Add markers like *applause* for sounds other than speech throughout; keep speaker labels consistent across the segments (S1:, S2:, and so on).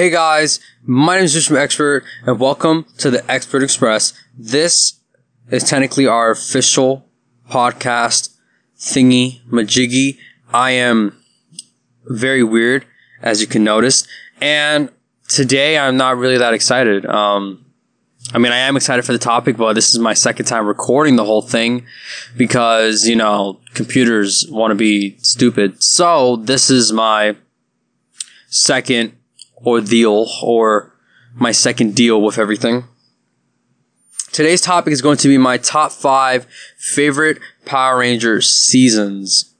S1: Hey guys, my name is Vishnu Expert, and welcome to the Expert Express. This is technically our official podcast thingy majiggy. I am very weird, as you can notice, and today I'm not really that excited. Um, I mean, I am excited for the topic, but this is my second time recording the whole thing because, you know, computers want to be stupid. So this is my second ordeal or my second deal with everything. Today's topic is going to be my top five favorite Power Rangers seasons.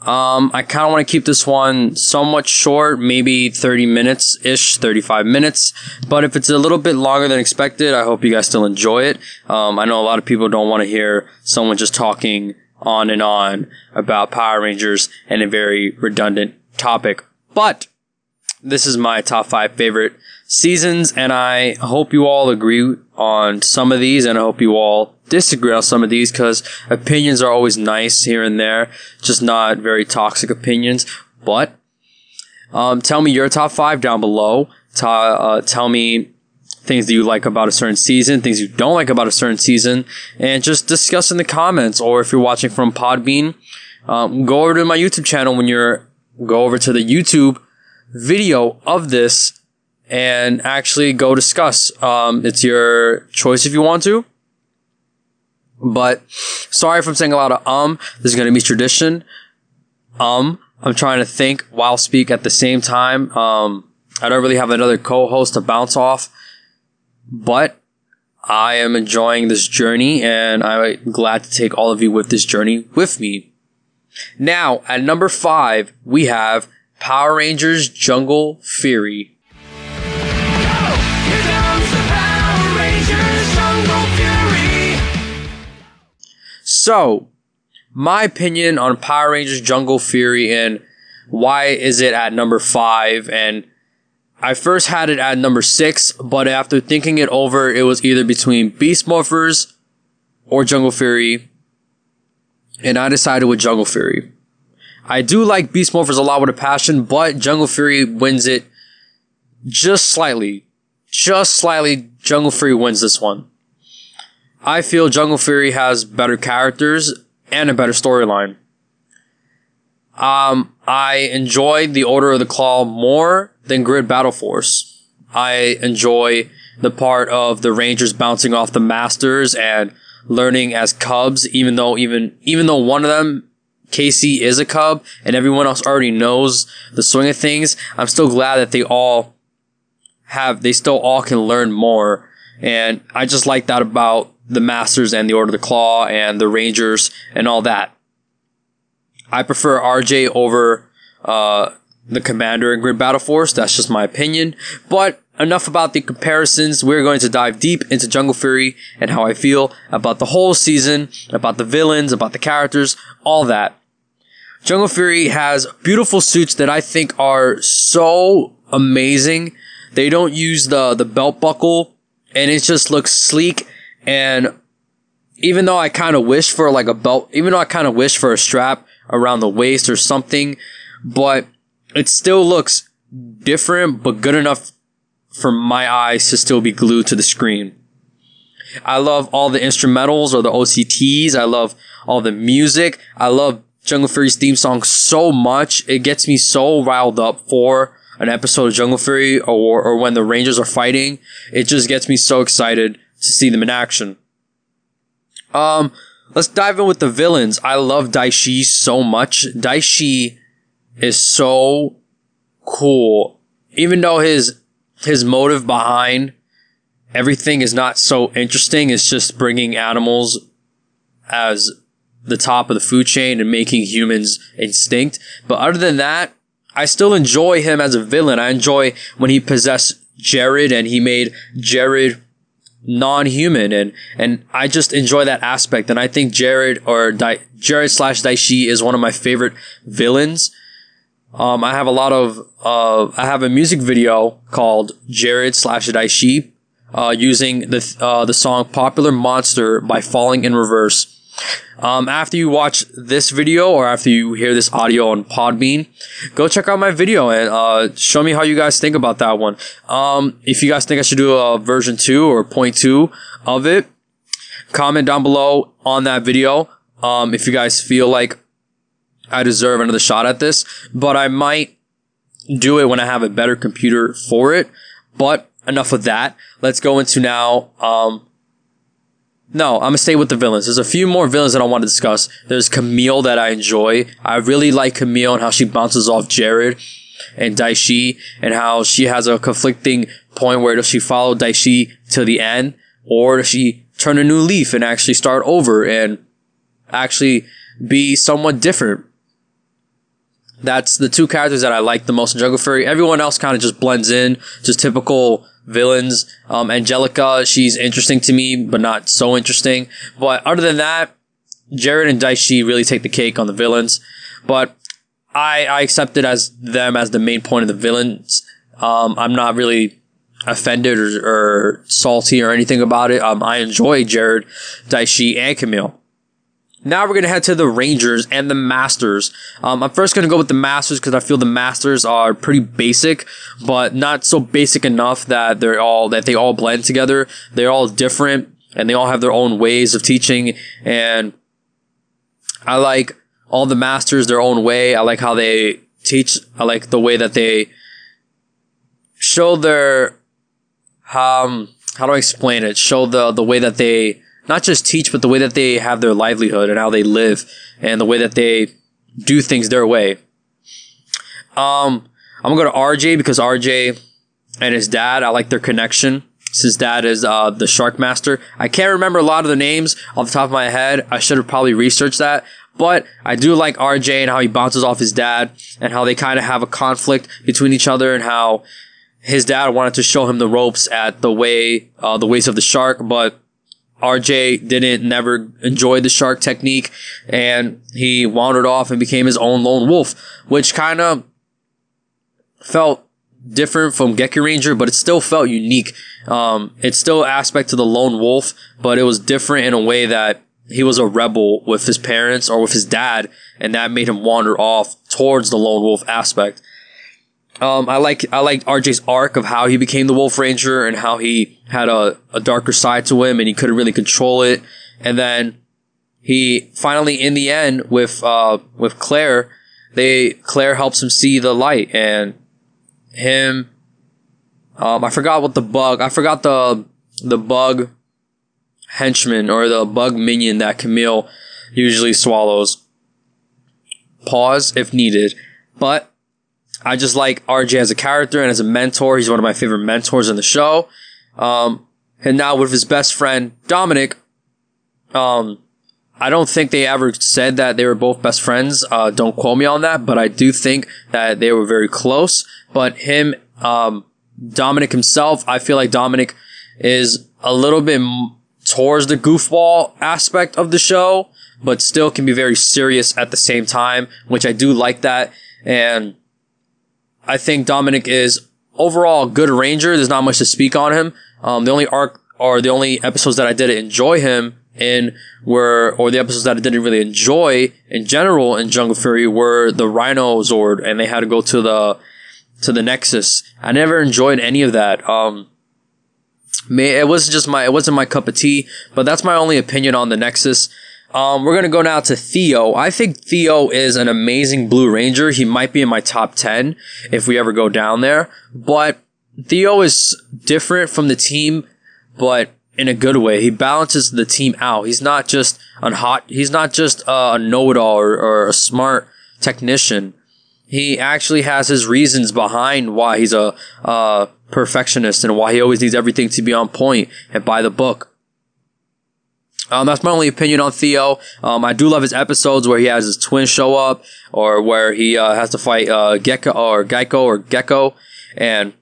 S1: Um, I kind of want to keep this one somewhat short, maybe 30 minutes ish, 35 minutes. But if it's a little bit longer than expected, I hope you guys still enjoy it. Um, I know a lot of people don't want to hear someone just talking on and on about Power Rangers and a very redundant topic. But this is my top five favorite seasons, and I hope you all agree on some of these, and I hope you all disagree on some of these because opinions are always nice here and there, just not very toxic opinions. But um, tell me your top five down below. Ta- uh, tell me things that you like about a certain season, things you don't like about a certain season, and just discuss in the comments. Or if you're watching from Podbean, um, go over to my YouTube channel when you're go over to the YouTube video of this and actually go discuss. Um, it's your choice if you want to. But sorry if I'm saying a lot of um. This is going to be tradition. Um, I'm trying to think while speak at the same time. Um, I don't really have another co-host to bounce off, but I am enjoying this journey and I'm glad to take all of you with this journey with me. Now, at number five, we have Power Rangers Jungle Fury. So, my opinion on Power Rangers Jungle Fury and why is it at number five? And I first had it at number six, but after thinking it over, it was either between Beast Morphers or Jungle Fury. And I decided with Jungle Fury. I do like Beast Morphers a lot with a passion, but Jungle Fury wins it just slightly. Just slightly, Jungle Fury wins this one. I feel Jungle Fury has better characters and a better storyline. Um, I enjoyed the Order of the Claw more than Grid Battle Force. I enjoy the part of the Rangers bouncing off the Masters and learning as Cubs, even though even even though one of them, Casey, is a Cub, and everyone else already knows the swing of things. I'm still glad that they all have they still all can learn more, and I just like that about the Masters and the Order of the Claw and the Rangers and all that. I prefer RJ over uh, the Commander in Grid Battle Force. That's just my opinion. But enough about the comparisons. We're going to dive deep into Jungle Fury and how I feel about the whole season, about the villains, about the characters, all that. Jungle Fury has beautiful suits that I think are so amazing. They don't use the, the belt buckle and it just looks sleek and even though I kind of wish for like a belt, even though I kind of wish for a strap around the waist or something, but it still looks different, but good enough for my eyes to still be glued to the screen. I love all the instrumentals or the OSTs. I love all the music. I love Jungle Fury's theme song so much. It gets me so riled up for an episode of Jungle Fury or, or when the Rangers are fighting. It just gets me so excited to see them in action. Um, let's dive in with the villains. I love Daishi so much. Daishi is so cool. Even though his his motive behind everything is not so interesting, it's just bringing animals as the top of the food chain and making humans extinct. But other than that, I still enjoy him as a villain. I enjoy when he possessed Jared and he made Jared non-human and and I just enjoy that aspect and I think Jared or Di- Jared slash Daishi is one of my favorite villains. Um, I have a lot of uh, I have a music video called Jared slash Daishi uh, using the uh, the song "Popular Monster" by Falling in Reverse. Um, after you watch this video or after you hear this audio on Podbean, go check out my video and uh, show me how you guys think about that one. Um, if you guys think I should do a version two or point two of it, comment down below on that video. Um, if you guys feel like I deserve another shot at this, but I might do it when I have a better computer for it. But enough of that. Let's go into now. No, I'm gonna stay with the villains. There's a few more villains that I want to discuss. There's Camille that I enjoy. I really like Camille and how she bounces off Jared and Daishi and how she has a conflicting point where does she follow Daishi to the end or does she turn a new leaf and actually start over and actually be somewhat different. That's the two characters that I like the most in Jungle Fury. Everyone else kind of just blends in, just typical villains. Um, Angelica, she's interesting to me, but not so interesting. But other than that, Jared and Daishi really take the cake on the villains. But I, I accept it as them as the main point of the villains. Um, I'm not really offended or, or, salty or anything about it. Um, I enjoy Jared, Daishi, and Camille. Now we're going to head to the Rangers and the Masters. Um, I'm first going to go with the Masters because I feel the Masters are pretty basic, but not so basic enough that they're all, that they all blend together. They're all different and they all have their own ways of teaching. And I like all the Masters their own way. I like how they teach. I like the way that they show their, um, how do I explain it? Show the, the way that they, not just teach, but the way that they have their livelihood and how they live and the way that they do things their way. Um, I'm gonna go to RJ because RJ and his dad, I like their connection. His dad is uh, the Shark Master. I can't remember a lot of the names off the top of my head. I should have probably researched that. But I do like RJ and how he bounces off his dad and how they kind of have a conflict between each other and how his dad wanted to show him the ropes at the way, uh, the ways of the shark, but RJ didn't never enjoy the shark technique and he wandered off and became his own lone wolf, which kind of felt different from Gekiranger, but it still felt unique. Um, it's still aspect to the lone wolf, but it was different in a way that he was a rebel with his parents or with his dad, and that made him wander off towards the lone wolf aspect. Um, I like I like RJ's arc of how he became the Wolf Ranger and how he had a, a darker side to him and he couldn't really control it. And then he finally, in the end, with uh, with Claire, they Claire helps him see the light and him. Um, I forgot what the bug. I forgot the the bug henchman or the bug minion that Camille usually swallows. Pause if needed, but I just like RJ as a character and as a mentor. He's one of my favorite mentors in the show. Um, and now with his best friend Dominic, um, I don't think they ever said that they were both best friends. Uh, don't quote me on that, but I do think that they were very close. But him, um, Dominic himself, I feel like Dominic is a little bit towards the goofball aspect of the show, but still can be very serious at the same time, which I do like that. And I think Dominic is overall a good ranger. There's not much to speak on him. Um, the only arc or the only episodes that I did enjoy him in were, or the episodes that I didn't really enjoy in general in Jungle Fury were the Rhino Zord and they had to go to the, to the Nexus. I never enjoyed any of that. Um, it was just my, it wasn't my cup of tea, but that's my only opinion on the Nexus. Um, we're gonna go now to Theo. I think Theo is an amazing Blue Ranger. He might be in my top ten if we ever go down there. But Theo is different from the team, but in a good way. He balances the team out. He's not just a hot. He's not just a know-it-all or, or a smart technician. He actually has his reasons behind why he's a, a perfectionist and why he always needs everything to be on point and by the book. Um, that's my only opinion on Theo. Um, I do love his episodes where he has his twin show up, or where he uh, has to fight uh, Gecko or Geico or Gecko, and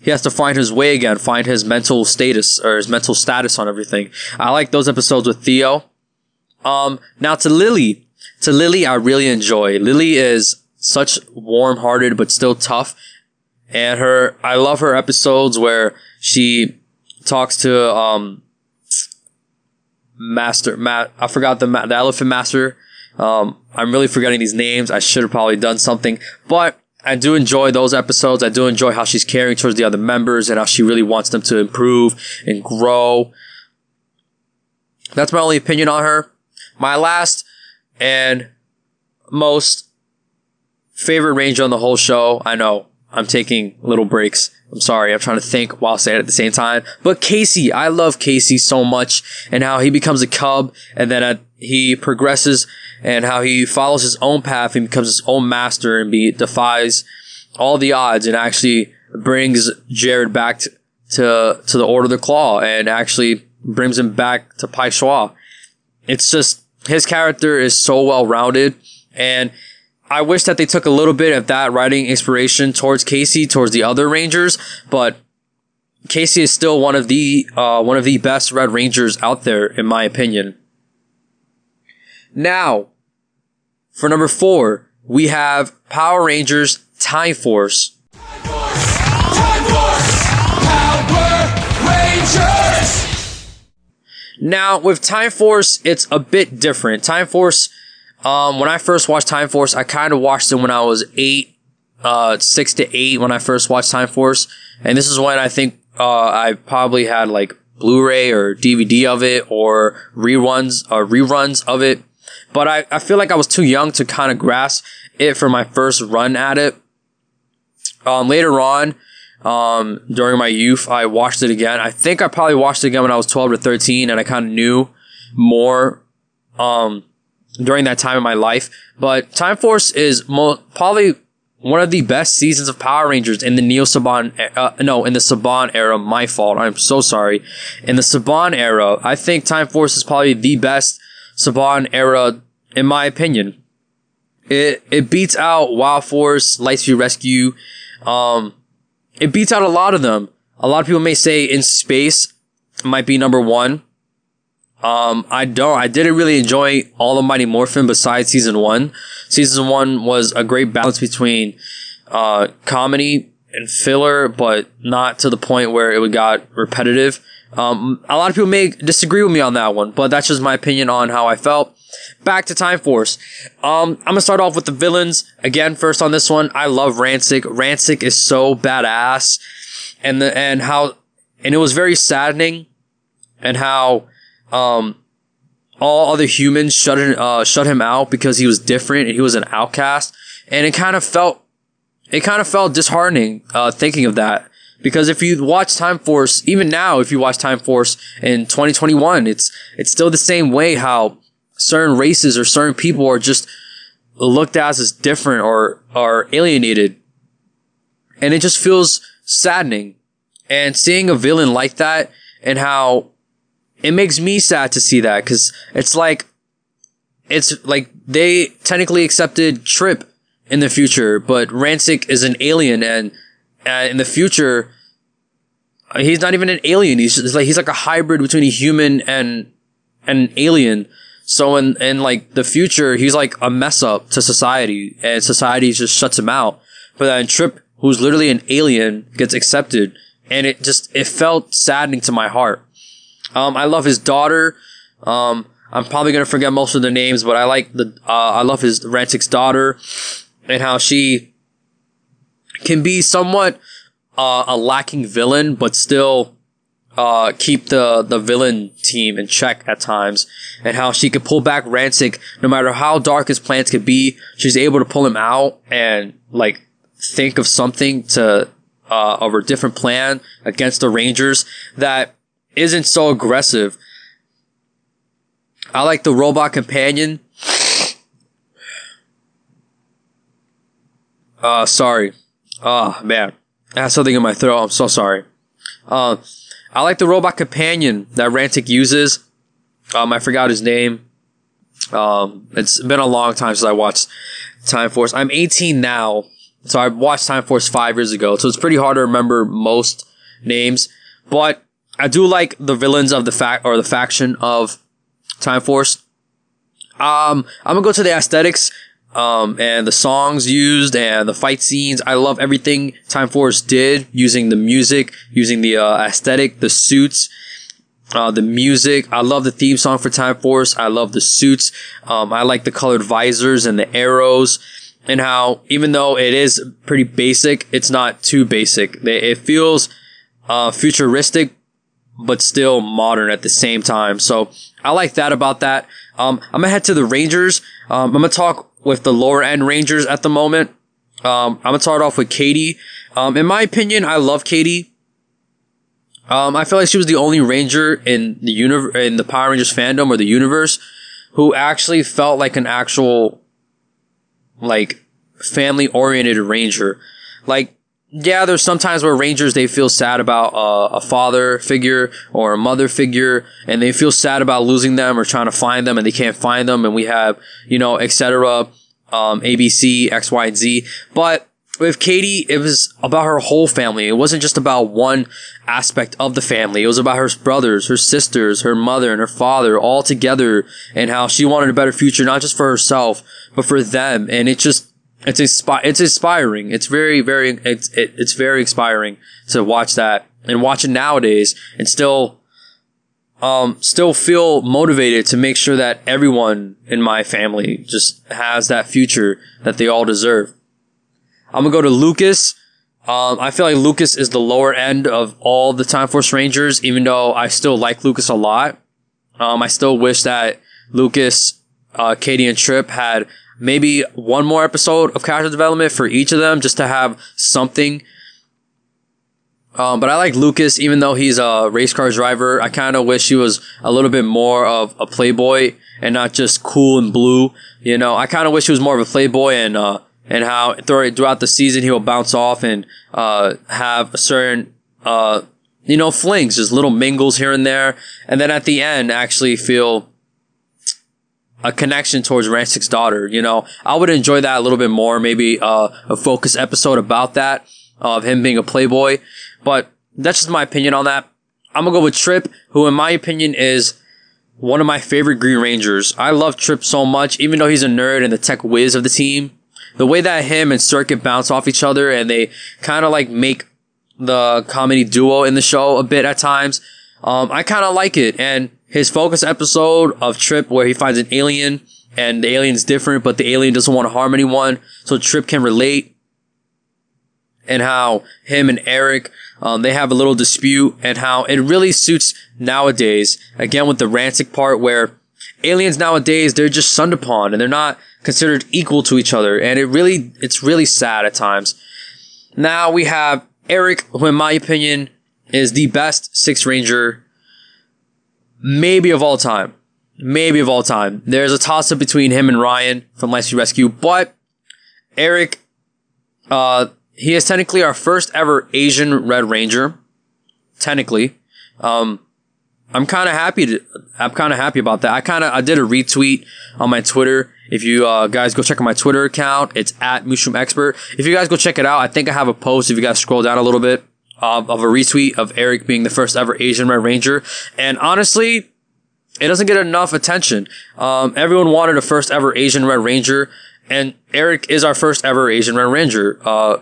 S1: he has to find his way again, find his mental status or his mental status on everything. I like those episodes with Theo. Um, now to Lily, to Lily, I really enjoy. Lily is such warm-hearted but still tough, and her, I love her episodes where she talks to um master. Ma- I forgot the the elephant master. Um, I'm really forgetting these names. I should have probably done something, but I do enjoy those episodes. I do enjoy how she's caring towards the other members and how she really wants them to improve and grow. That's my only opinion on her. My last and most favorite ranger on the whole show. I know I'm taking little breaks. I'm sorry. I'm trying to think while saying it at the same time. But Casey, I love Casey so much and how he becomes a cub and then uh, he progresses and how he follows his own path and becomes his own master and be defies all the odds and actually brings Jared back to, to, to the Order of the Claw and actually brings him back to Pai Sha. It's just, his character is so well rounded and I wish that they took a little bit of that writing inspiration towards Casey, towards the other Rangers, but Casey is still one of the uh, one of the best Red Rangers out there, in my opinion. Now, for number four, we have Power Rangers Time Force. Now, with Time Force, it's a bit different. Time Force um, when I first watched Time Force, I kind of watched it when I was eight, uh, six to eight when I first watched Time Force, and this is when I think uh, I probably had like Blu-ray or DVD of it or reruns or reruns of it. But I, I feel like I was too young to kind of grasp it for my first run at it. Um, later on, um, during my youth, I watched it again. I think I probably watched it again when I was 12 to 13 and I kind of knew more, um, during that time in my life. But Time Force is mo- probably one of the best seasons of Power Rangers in the Neo Saban, uh, no, in the Saban era. My fault. I'm so sorry. In the Saban era, I think Time Force is probably the best Saban era, in my opinion. It it beats out Wild Force, Lightspeed Rescue. Um, it beats out a lot of them. A lot of people may say in space might be number one. Um, I don't. I didn't really enjoy all of Mighty Morphin besides season one. Season one was a great balance between uh, comedy and filler, but not to the point where it would got repetitive. Um, a lot of people may disagree with me on that one, but that's just my opinion on how I felt. Back to Time Force. Um, I'm gonna start off with the villains again. First on this one, I love Ransik. Ransik is so badass, and the and how and it was very saddening, and how um, all other humans shut him, uh, shut him out because he was different and he was an outcast. And it kind of felt, it kind of felt disheartening, uh, thinking of that. Because if you watch Time Force, even now, if you watch Time Force in 2021, it's, it's still the same way how certain races or certain people are just looked at as different or are alienated. And it just feels saddening. And seeing a villain like that and how it makes me sad to see that because it's like it's like they technically accepted Trip in the future, but Ransik is an alien, and uh, in the future, he's not even an alien. He's like he's like a hybrid between a human and an alien. So in in like the future, he's like a mess up to society, and society just shuts him out. But then Trip, who's literally an alien, gets accepted, and it just it felt saddening to my heart. Um, I love his daughter. Um, I'm probably gonna forget most of the names, but I like the uh, I love his Ransik's daughter and how she can be somewhat uh, a lacking villain, but still uh, keep the the villain team in check at times, and how she could pull back Ransik no matter how dark his plans could be. She's able to pull him out and like think of something to uh, of a different plan against the Rangers that isn't so aggressive. I like the robot companion. Uh, sorry. Oh, man. I have something in my throat. I'm so sorry. Uh, I like the robot companion that Ransik uses. Um, I forgot his name. Um, it's been a long time since I watched Time Force. I'm 18 now, so I watched Time Force five years ago, so it's pretty hard to remember most names. But I do like the villains of the fact or the faction of Time Force. Um, I'm gonna go to the aesthetics, um, and the songs used and the fight scenes. I love everything Time Force did using the music, using the uh, aesthetic, the suits. Uh, the music, I love the theme song for Time Force. I love the suits. Um, I like the colored visors and the arrows and how even though it is pretty basic, it's not too basic. It feels uh, futuristic, but still modern at the same time. So I like that about that. Um, I'm gonna head to the Rangers. Um, I'm gonna talk with the lower end Rangers at the moment. Um, I'm gonna start off with Katie. Um, in my opinion, I love Katie. Um, I feel like she was the only Ranger in the universe, in the Power Rangers fandom or the universe, who actually felt like an actual, like, family oriented Ranger. Like, yeah, there's sometimes where Rangers they feel sad about uh, a father figure or a mother figure, and they feel sad about losing them or trying to find them, and they can't find them, and we have you know etc. Um, ABC X Y and Z, but with Katie, it was about her whole family. It wasn't just about one aspect of the family. It was about her brothers, her sisters, her mother, and her father all together, and how she wanted a better future, not just for herself, but for them. And it just it's inspi- it's inspiring. It's very very it's it, it's very inspiring to watch that and watch it nowadays and still um still feel motivated to make sure that everyone in my family just has that future that they all deserve. I'm gonna go to Lucas. Um, I feel like Lucas is the lower end of all the Time Force Rangers, even though I still like Lucas a lot. Um, I still wish that Lucas, uh, Katie, and Trip had maybe one more episode of character development for each of them just to have something. Um, but I like Lucas, even though he's a race car driver. I kind of wish he was a little bit more of a playboy and not just cool and blue. You know, I kind of wish he was more of a playboy and, uh, and how throughout the season he will bounce off and, uh, have a certain, uh, you know, flings, just little mingles here and there. And then at the end, actually feel a connection towards Ransik's daughter. You know, I would enjoy that a little bit more. Maybe uh, a focus episode about that of him being a playboy. But that's just my opinion on that. I'm gonna go with Trip, who in my opinion is one of my favorite Green Rangers. I love Trip so much, even though he's a nerd and the tech whiz of the team. The way that him and Circuit bounce off each other and they kind of like make the comedy duo in the show a bit at times. Um, I kind of like it. And his focus episode of Trip where he finds an alien and the alien's different, but the alien doesn't want to harm anyone. So Trip can relate and how him and Eric, um, they have a little dispute and how it really suits nowadays. Again, with the Ransik part where aliens nowadays, they're just sunned upon and they're not considered equal to each other. And it really, it's really sad at times. Now we have Eric, who in my opinion is the best Six Ranger maybe of all time. Maybe of all time. There's a toss up between him and Ryan from Lightspeed Rescue, but Eric, uh, he is technically our first ever Asian Red Ranger. Technically. Um, I'm kind of happy to, I'm kind of happy about that. I kind of, I did a retweet on my Twitter. If you, uh, guys go check out my Twitter account, it's at Mushroom Expert. If you guys go check it out, I think I have a post. If you guys scroll down a little bit, of, of a retweet of Eric being the first ever Asian Red Ranger. And honestly, it doesn't get enough attention. Um, everyone wanted a first ever Asian Red Ranger, and Eric is our first ever Asian Red Ranger. Uh,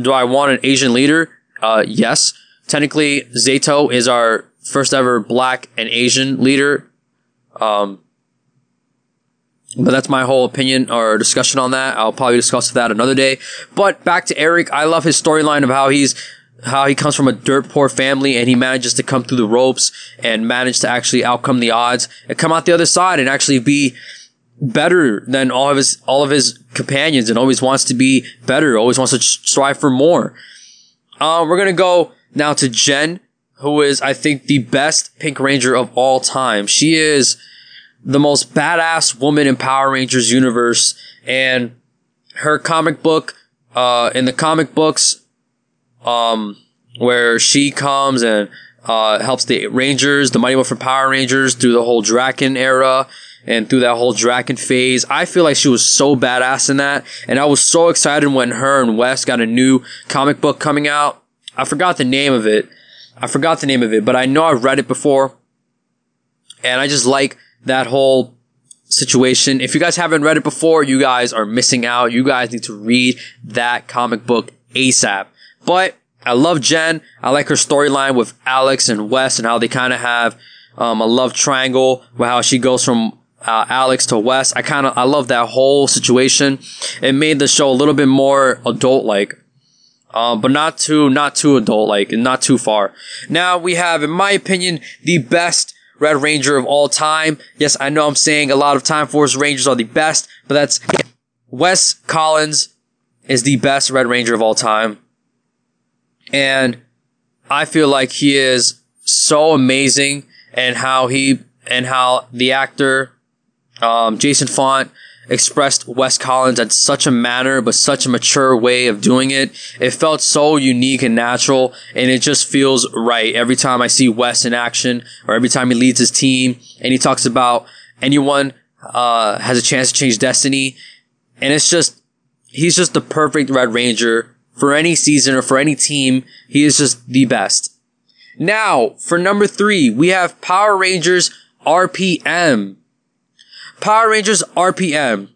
S1: do I want an Asian leader? Uh, yes. Technically, Zayto is our first ever black and Asian leader. Um, but that's my whole opinion or discussion on that. I'll probably discuss that another day. But back to Eric, I love his storyline of how he's how he comes from a dirt poor family and he manages to come through the ropes and manage to actually outcome the odds and come out the other side and actually be better than all of his all of his companions and always wants to be better, always wants to strive for more. Uh, we're gonna go now to Jen, who is I think the best Pink Ranger of all time. She is the most badass woman in Power Rangers universe, and her comic book, uh, in the comic books, um, where she comes and uh, helps the Rangers, the Mighty Morphin Power Rangers, through the whole Drakkon era and through that whole Drakkon phase. I feel like she was so badass in that, and I was so excited when her and Wes got a new comic book coming out. I forgot the name of it. I forgot the name of it, but I know I've read it before, and I just like that whole situation. If you guys haven't read it before, you guys are missing out. You guys need to read that comic book ASAP. But I love Jen. I like her storyline with Alex and Wes and how they kind of have um, a love triangle where how she goes from uh, Alex to Wes. I kind of I love that whole situation. It made the show a little bit more adult like. Um, but not too, not too adult like, and not too far. Now we have, in my opinion, the best Red Ranger of all time. Yes, I know I'm saying a lot of Time Force Rangers are the best, but that's Wes Collins is the best Red Ranger of all time. And I feel like he is so amazing and how he and how the actor um, Jason Faunt expressed Wes Collins at such a manner, but such a mature way of doing it. It felt so unique and natural, and it just feels right every time I see Wes in action, or every time he leads his team, and he talks about anyone uh, has a chance to change destiny, and it's just he's just the perfect Red Ranger for any season or for any team. He is just the best. Now, for number three, we have Power Rangers RPM. Power Rangers RPM.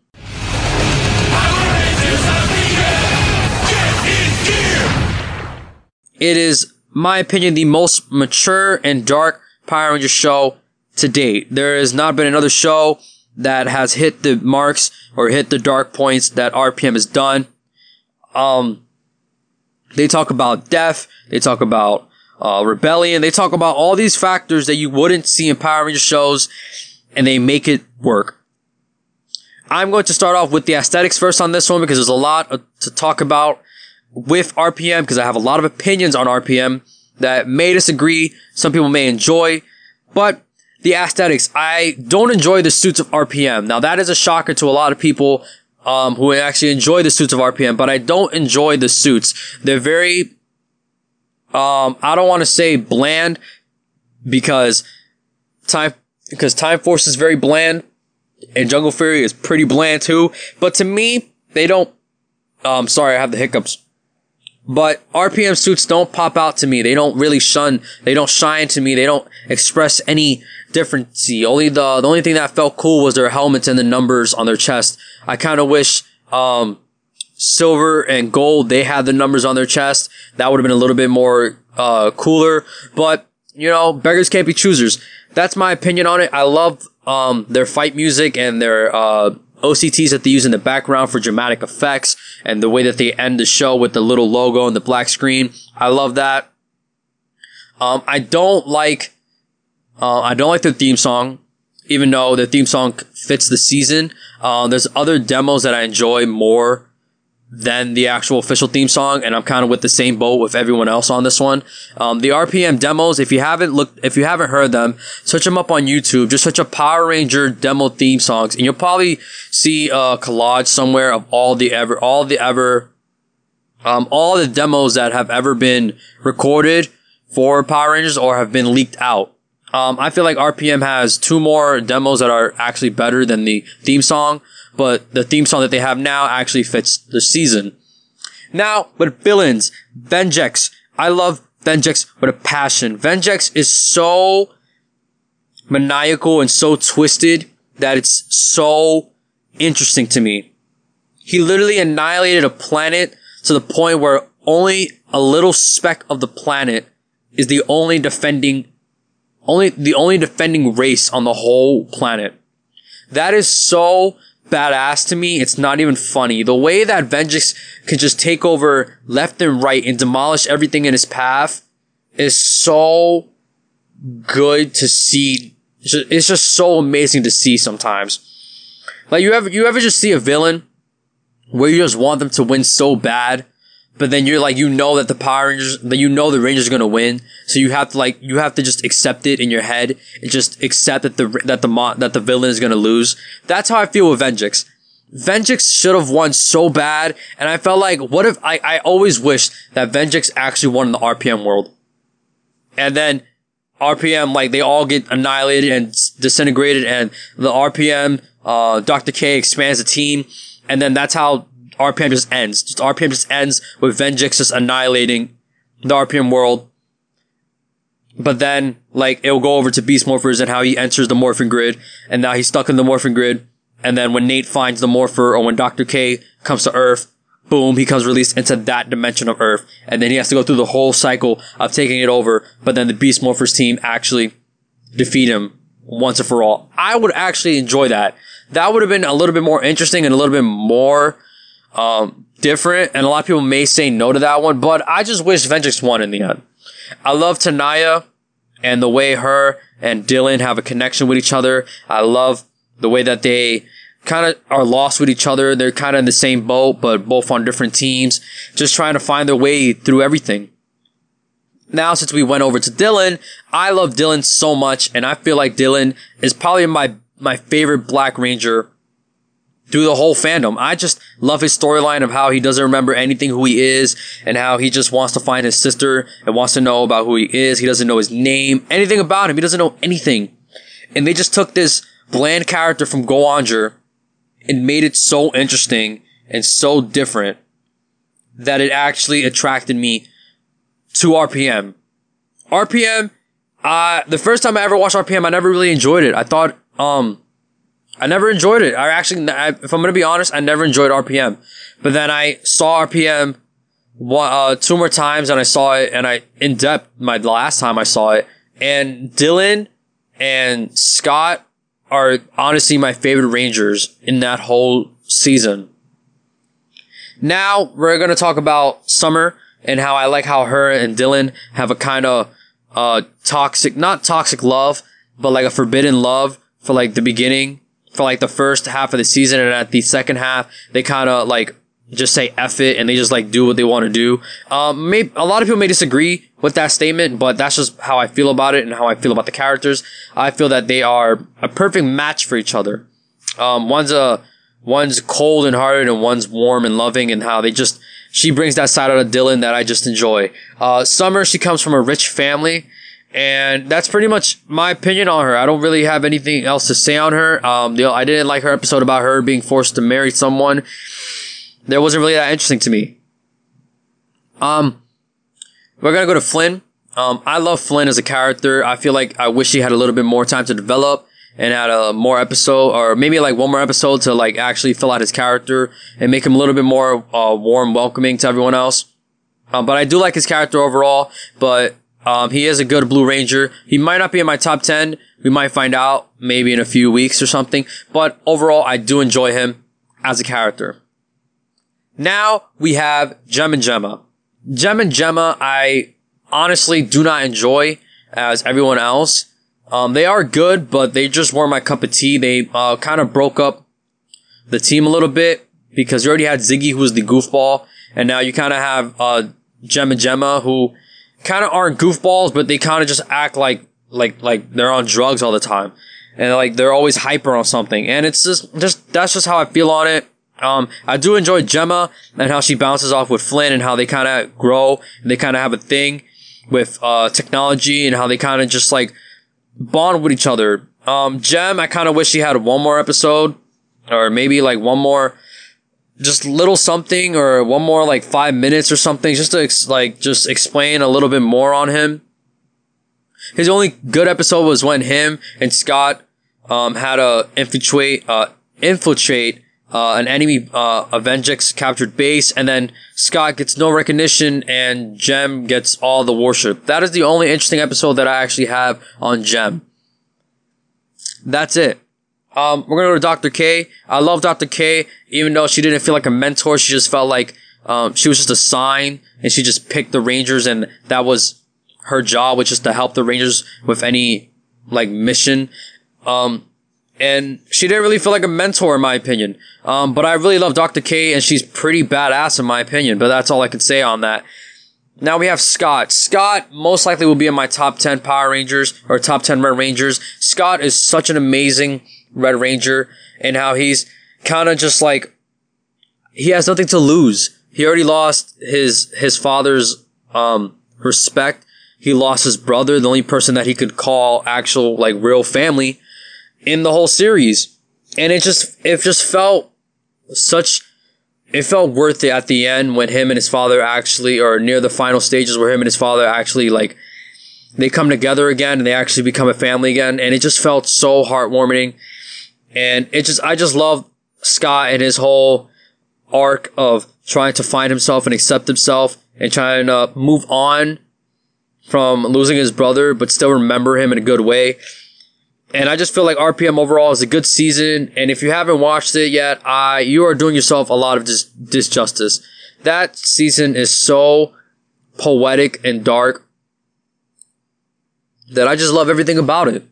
S1: It is, my opinion, the most mature and dark Power Rangers show to date. There has not been another show that has hit the marks or hit the dark points that RPM has done. Um, they talk about death. They talk about uh, rebellion. They talk about all these factors that you wouldn't see in Power Rangers shows, and they make it work. I'm going to start off with the aesthetics first on this one because there's a lot to talk about with RPM because I have a lot of opinions on RPM that may disagree. Some people may enjoy, but the aesthetics, I don't enjoy the suits of RPM. Now that is a shocker to a lot of people um, who actually enjoy the suits of RPM, but I don't enjoy the suits. They're very, um, I don't want to say bland because time, because Time Force is very bland and Jungle Fury is pretty bland too. But to me, they don't, um, sorry, I have the hiccups. But RPM suits don't pop out to me. They don't really shun, they don't shine to me. They don't express any difference. Only the, the only thing that felt cool was their helmets and the numbers on their chest. I kind of wish, um, silver and gold, they had the numbers on their chest. That would have been a little bit more, uh, cooler. But, you know, beggars can't be choosers. That's my opinion on it. I love, um, their fight music and their, uh, OSTs that they use in the background for dramatic effects and the way that they end the show with the little logo and the black screen. I love that. Um, I don't like, uh, I don't like the theme song, even though the theme song fits the season. Uh, there's other demos that I enjoy more than the actual official theme song, and I'm kind of with the same boat with everyone else on this one. Um, the RPM demos, if you haven't looked, if you haven't heard them, search them up on YouTube. Just search a Power Ranger demo theme songs, and you'll probably see a collage somewhere of all the ever, all the ever, um, all the demos that have ever been recorded for Power Rangers or have been leaked out. Um, I feel like RPM has two more demos that are actually better than the theme song but the theme song that they have now actually fits the season. Now, with villains, Venjix. I love Venjix with a passion. Venjix is so maniacal and so twisted that it's so interesting to me. He literally annihilated a planet to the point where only a little speck of the planet is the only defending, only, the only defending race on the whole planet. That is so badass to me. It's not even funny. The way that Venjix can just take over left and right and demolish everything in his path is so good to see. It's just so amazing to see sometimes. Like you ever, you ever just see a villain where you just want them to win so bad but then you're like, you know that the Power Rangers, that you know the Rangers are gonna win, so you have to like, you have to just accept it in your head and just accept that the that the mo- that the villain is gonna lose. That's how I feel with Venjix. Venjix should have won so bad, and I felt like, what if I I always wished that Venjix actually won in the RPM world, and then RPM like they all get annihilated and disintegrated, and the RPM uh Dr. K expands the team, and then that's how RPM just ends. Just RPM just ends with Venjix just annihilating the RPM world. But then, like, it'll go over to Beast Morphers and how he enters the Morphin Grid, and now he's stuck in the Morphin Grid. And then when Nate finds the Morpher, or when Dr. K comes to Earth, boom, he comes released into that dimension of Earth. And then he has to go through the whole cycle of taking it over. But then the Beast Morphers team actually defeat him once and for all. I would actually enjoy that. That would have been a little bit more interesting and a little bit more um, different. And a lot of people may say no to that one, but I just wish Venjix won in the end. I love Tenaya and the way her and Dylan have a connection with each other. I love the way that they kind of are lost with each other. They're kind of in the same boat, but both on different teams, just trying to find their way through everything. Now, since we went over to Dylan, I love Dylan so much, and I feel like Dylan is probably my my favorite Black Ranger through the whole fandom. I just love his storyline of how he doesn't remember anything who he is and how he just wants to find his sister and wants to know about who he is. He doesn't know his name, anything about him. He doesn't know anything. And they just took this bland character from Go-Onger and made it so interesting and so different that it actually attracted me to RPM. RPM, uh, the first time I ever watched RPM, I never really enjoyed it. I thought, um, I never enjoyed it. I actually, I, if I'm gonna be honest, I never enjoyed RPM. But then I saw RPM one, uh, two more times, and I saw it, and I in depth my last time I saw it. And Dylan and Scott are honestly my favorite Rangers in that whole season. Now we're gonna talk about Summer and how I like how her and Dylan have a kind of uh toxic, not toxic love, but like a forbidden love for like the beginning, for like the first half of the season, and at the second half they kind of like just say F it and they just like do what they want to do. Um, maybe a lot of people may disagree with that statement, but that's just how I feel about it and how I feel about the characters. I feel that they are a perfect match for each other. Um, one's a, one's cold and hearted and one's warm and loving and how they just, she brings that side out of Dylan that I just enjoy. Uh, Summer, she comes from a rich family. And that's pretty much my opinion on her. I don't really have anything else to say on her. Um, know, I didn't like her episode about her being forced to marry someone there wasn't really that interesting to me. Um, we're gonna go to Flynn. Um, I love Flynn as a character. I feel like I wish he had a little bit more time to develop and had a more episode, or maybe like one more episode to like actually fill out his character and make him a little bit more uh, warm, welcoming to everyone else. Um, but I do like his character overall. But um, he is a good Blue Ranger. He might not be in my top ten. We might find out maybe in a few weeks or something. But overall, I do enjoy him as a character. Now we have Gem and Gemma. Gem and Gemma, I honestly do not enjoy as everyone else. Um, they are good, but they just weren't my cup of tea. They uh, kind of broke up the team a little bit because you already had Ziggy, who was the goofball, and now you kind of have uh, Gem and Gemma, who kind of aren't goofballs, but they kind of just act like like like they're on drugs all the time, and like they're always hyper on something. And it's just just that's just how I feel on it. Um, I do enjoy Gemma and how she bounces off with Flynn and how they kind of grow and they kind of have a thing with uh, technology and how they kind of just like bond with each other. Um, Gem, I kind of wish she had one more episode or maybe like one more just little something or one more like five minutes or something just to ex- like just explain a little bit more on him. His only good episode was when him and Scott um, had to infiltrate uh, infiltrate uh, an enemy uh, Avengix captured base, and then Scott gets no recognition, and Gem gets all the worship. That is the only interesting episode that I actually have on Gem. That's it. Um, we're gonna go to Dr. K. I love Dr. K, even though she didn't feel like a mentor. She just felt like um, she was just a sign, and she just picked the Rangers, and that was her job, which is to help the Rangers with any like mission. Um, and she didn't really feel like a mentor in my opinion. Um, but I really love Dr. K and she's pretty badass in my opinion, but that's all I can say on that. Now we have Scott. Scott most likely will be in my top 10 Power Rangers or top 10 Red Rangers. Scott is such an amazing Red Ranger and how he's kind of just like, he has nothing to lose. He already lost his, his father's, um, respect. He lost his brother, the only person that he could call actual, like, real family in the whole series. And it just, it just felt such, it felt worth it at the end when him and his father actually, or near the final stages where him and his father actually like, they come together again and they actually become a family again. And it just felt so heartwarming. And it just, I just love Scott and his whole, arc of trying to find himself and accept himself and trying to move on from losing his brother, but still remember him in a good way. And I just feel like RPM overall is a good season. And if you haven't watched it yet, I you are doing yourself a lot of dis- disjustice. That season is so poetic and dark that I just love everything about it.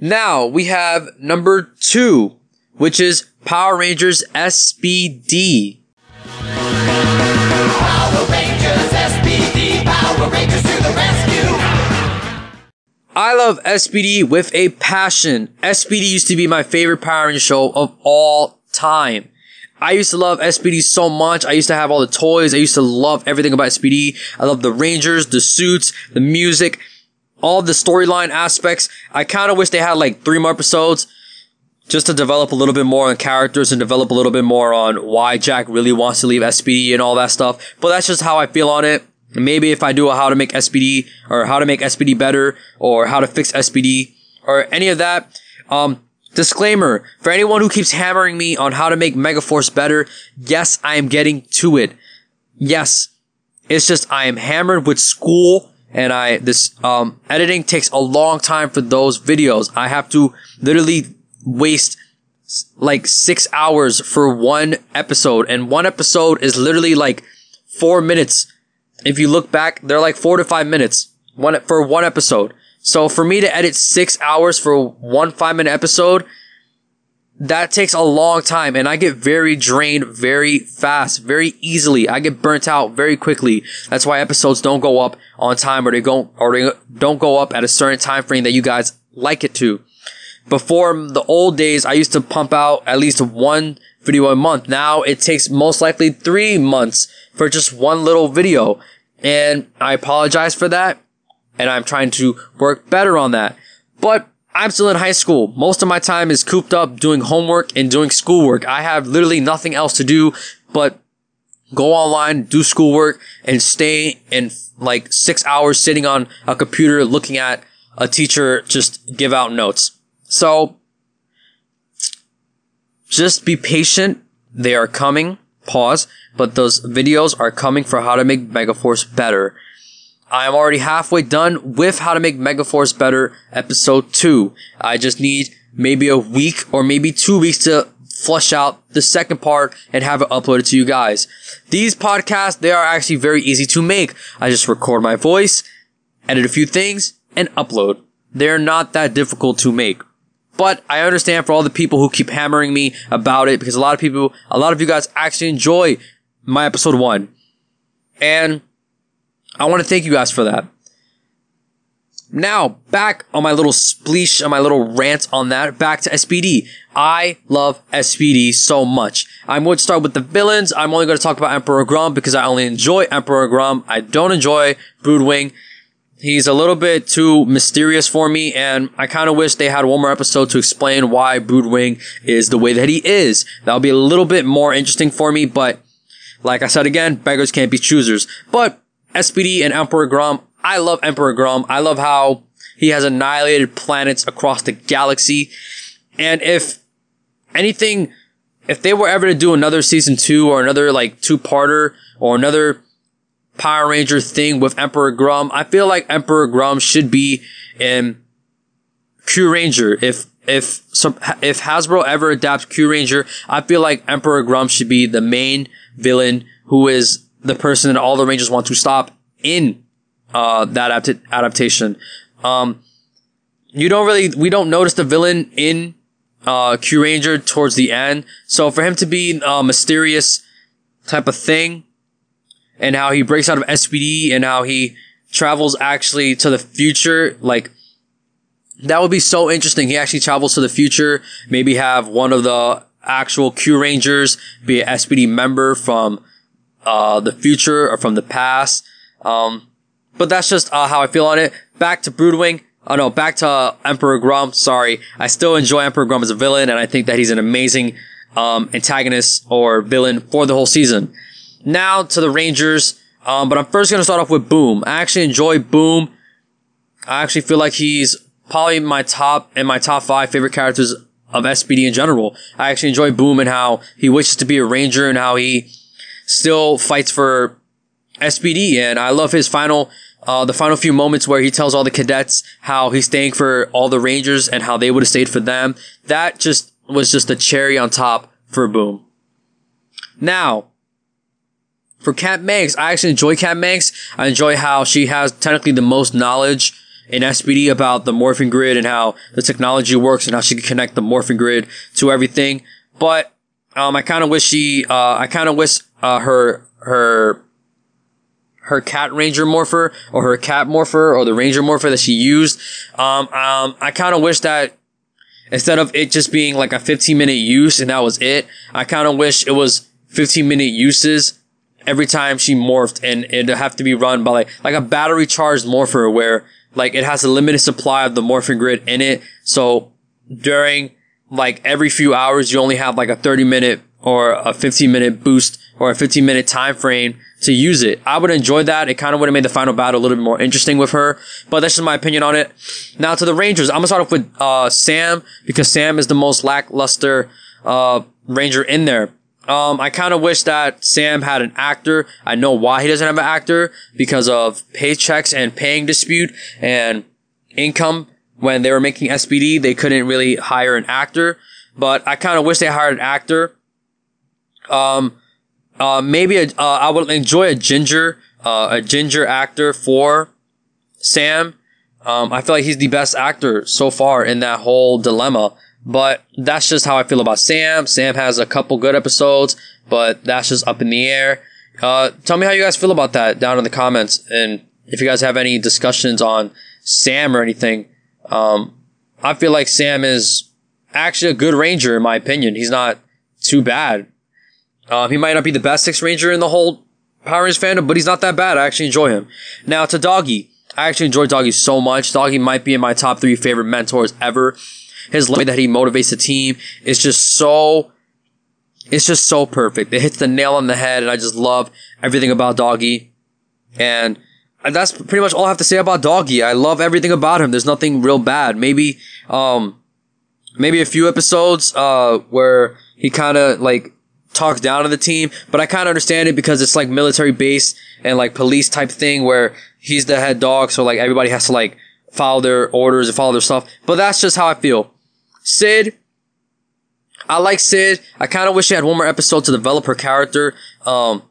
S1: Now we have number two, which is Power Rangers SPD.
S2: Power Rangers, SPD, Power Rangers to the rescue.
S1: I love SPD with a passion. SPD used to be my favorite Power Ranger show of all time. I used to love SPD so much. I used to have all the toys. I used to love everything about SPD. I love the Rangers, the suits, the music, all the storyline aspects. I kind of wish they had like three more episodes just to develop a little bit more on characters and develop a little bit more on why Jack really wants to leave SPD and all that stuff. But that's just how I feel on it. Maybe if I do a how to make SPD or how to make SPD better or how to fix SPD or any of that, um, disclaimer for anyone who keeps hammering me on how to make Megaforce better, yes, I am getting to it. Yes, it's just I am hammered with school and I this um editing takes a long time for those videos. I have to literally waste like 6 hours for one episode and one episode is literally like 4 minutes. If you look back, they're like 4 to 5 minutes one for one episode. So for me to edit 6 hours for one 5 minute episode, that takes a long time and I get very drained very fast, very easily. I get burnt out very quickly. That's why episodes don't go up on time or they go or they don't go up at a certain time frame that you guys like it to. Before um, the old days, I used to pump out at least one video a month. Now it takes most likely three months for just one little video. And I apologize for that. And I'm trying to work better on that. But I'm still in high school. Most of my time is cooped up doing homework and doing schoolwork. I have literally nothing else to do but go online, do schoolwork, and stay in like six hours sitting on a computer looking at a teacher just give out notes. So just be patient. They are coming. Pause. But those videos are coming for how to make Megaforce better. I am already halfway done with how to make Megaforce better episode 2. I just need maybe a week or maybe two weeks to flush out the second part and have it uploaded to you guys. These podcasts, they are actually very easy to make. I just record my voice, edit a few things, and upload. They're not that difficult to make. But I understand for all the people who keep hammering me about it because a lot of people, a lot of you guys actually enjoy my episode one. And I want to thank you guys for that. Now, back on my little spleesh, on my little rant on that, back to SPD. I love SPD so much. I'm going to start with the villains. I'm only going to talk about Emperor Gruumm because I only enjoy Emperor Gruumm. I don't enjoy Broodwing. He's a little bit too mysterious for me, and I kind of wish they had one more episode to explain why Broodwing is the way that he is. That would be a little bit more interesting for me, but like I said again, beggars can't be choosers. But SPD and Emperor Gruumm, I love Emperor Gruumm. I love how he has annihilated planets across the galaxy. And if anything, if they were ever to do another season two or another like two parter or another Power Ranger thing with Emperor Gruumm, I feel like Emperor Gruumm should be in Kyuranger. If if some, if Hasbro ever adapts Kyuranger, I feel like Emperor Gruumm should be the main villain who is the person that all the Rangers want to stop in uh, that adapt- adaptation. Um, you don't really we don't notice the villain in uh, Kyuranger towards the end, so for him to be a mysterious type of thing, and how he breaks out of SPD and how he travels actually to the future, like that would be so interesting. He actually travels to the future, maybe have one of the actual Kyurangers be an SPD member from uh, the future or from the past. Um, but that's just uh, how I feel on it. Back to Broodwing. Oh no, back to uh, Emperor Gruumm. Sorry, I still enjoy Emperor Gruumm as a villain, and I think that he's an amazing um, antagonist or villain for the whole season. Now to the Rangers, um, but I'm first gonna start off with Boom. I actually enjoy Boom. I actually feel like he's probably my top and my top five favorite characters of SPD in general. I actually enjoy Boom and how he wishes to be a ranger and how he still fights for SPD. And I love his final, uh, the final few moments where he tells all the cadets how he's staying for all the rangers and how they would have stayed for them. That just was just a cherry on top for Boom. Now, for Kat Manx, I actually enjoy Kat Manx. I enjoy how she has technically the most knowledge in SPD about the morphing grid and how the technology works and how she can connect the morphing grid to everything. But um, I kind of wish she, uh, I kind of wish uh, her her her cat ranger morpher or her cat morpher or the ranger morpher that she used. Um, um, I kind of wish that instead of it just being like a 15 minute use and that was it, I kind of wish it was 15 minute uses every time she morphed and it'd have to be run by like, like a battery charged morpher where like it has a limited supply of the morphing grid in it. So during like every few hours, you only have like a 30 minute or a 15 minute boost or a 15 minute time frame to use it. I would enjoy that. It kind of would have made the final battle a little bit more interesting with her, but that's just my opinion on it. Now to the Rangers, I'm gonna start off with, uh, Sam because Sam is the most lackluster, uh, Ranger in there. Um, I kind of wish that Sam had an actor. I know why he doesn't have an actor because of paychecks and paying dispute and income. When they were making SPD, they couldn't really hire an actor, but I kind of wish they hired an actor. Um, uh, maybe a, uh, I would enjoy a ginger, uh, a ginger actor for Sam. Um, I feel like he's the best actor so far in that whole dilemma. But that's just how I feel about Sam. Sam has a couple good episodes, but that's just up in the air. Uh, tell me how you guys feel about that down in the comments. And if you guys have any discussions on Sam or anything, um, I feel like Sam is actually a good ranger in my opinion. He's not too bad. Um, he might not be the best six ranger in the whole Power Rangers fandom, but he's not that bad. I actually enjoy him. Now to Doggy. I actually enjoy Doggy so much. Doggy might be in my top three favorite mentors ever. His way that he motivates the team is just so, it's just so perfect. It hits the nail on the head and I just love everything about Doggy. And that's pretty much all I have to say about Doggy. I love everything about him. There's nothing real bad. Maybe, um, maybe a few episodes, uh, where he kind of like talks down to the team, but I kind of understand it because it's like military base and like police type thing where he's the head dog. So like everybody has to like follow their orders and follow their stuff. But that's just how I feel. Syd, I like Syd. I kind of wish she had one more episode to develop her character. Um,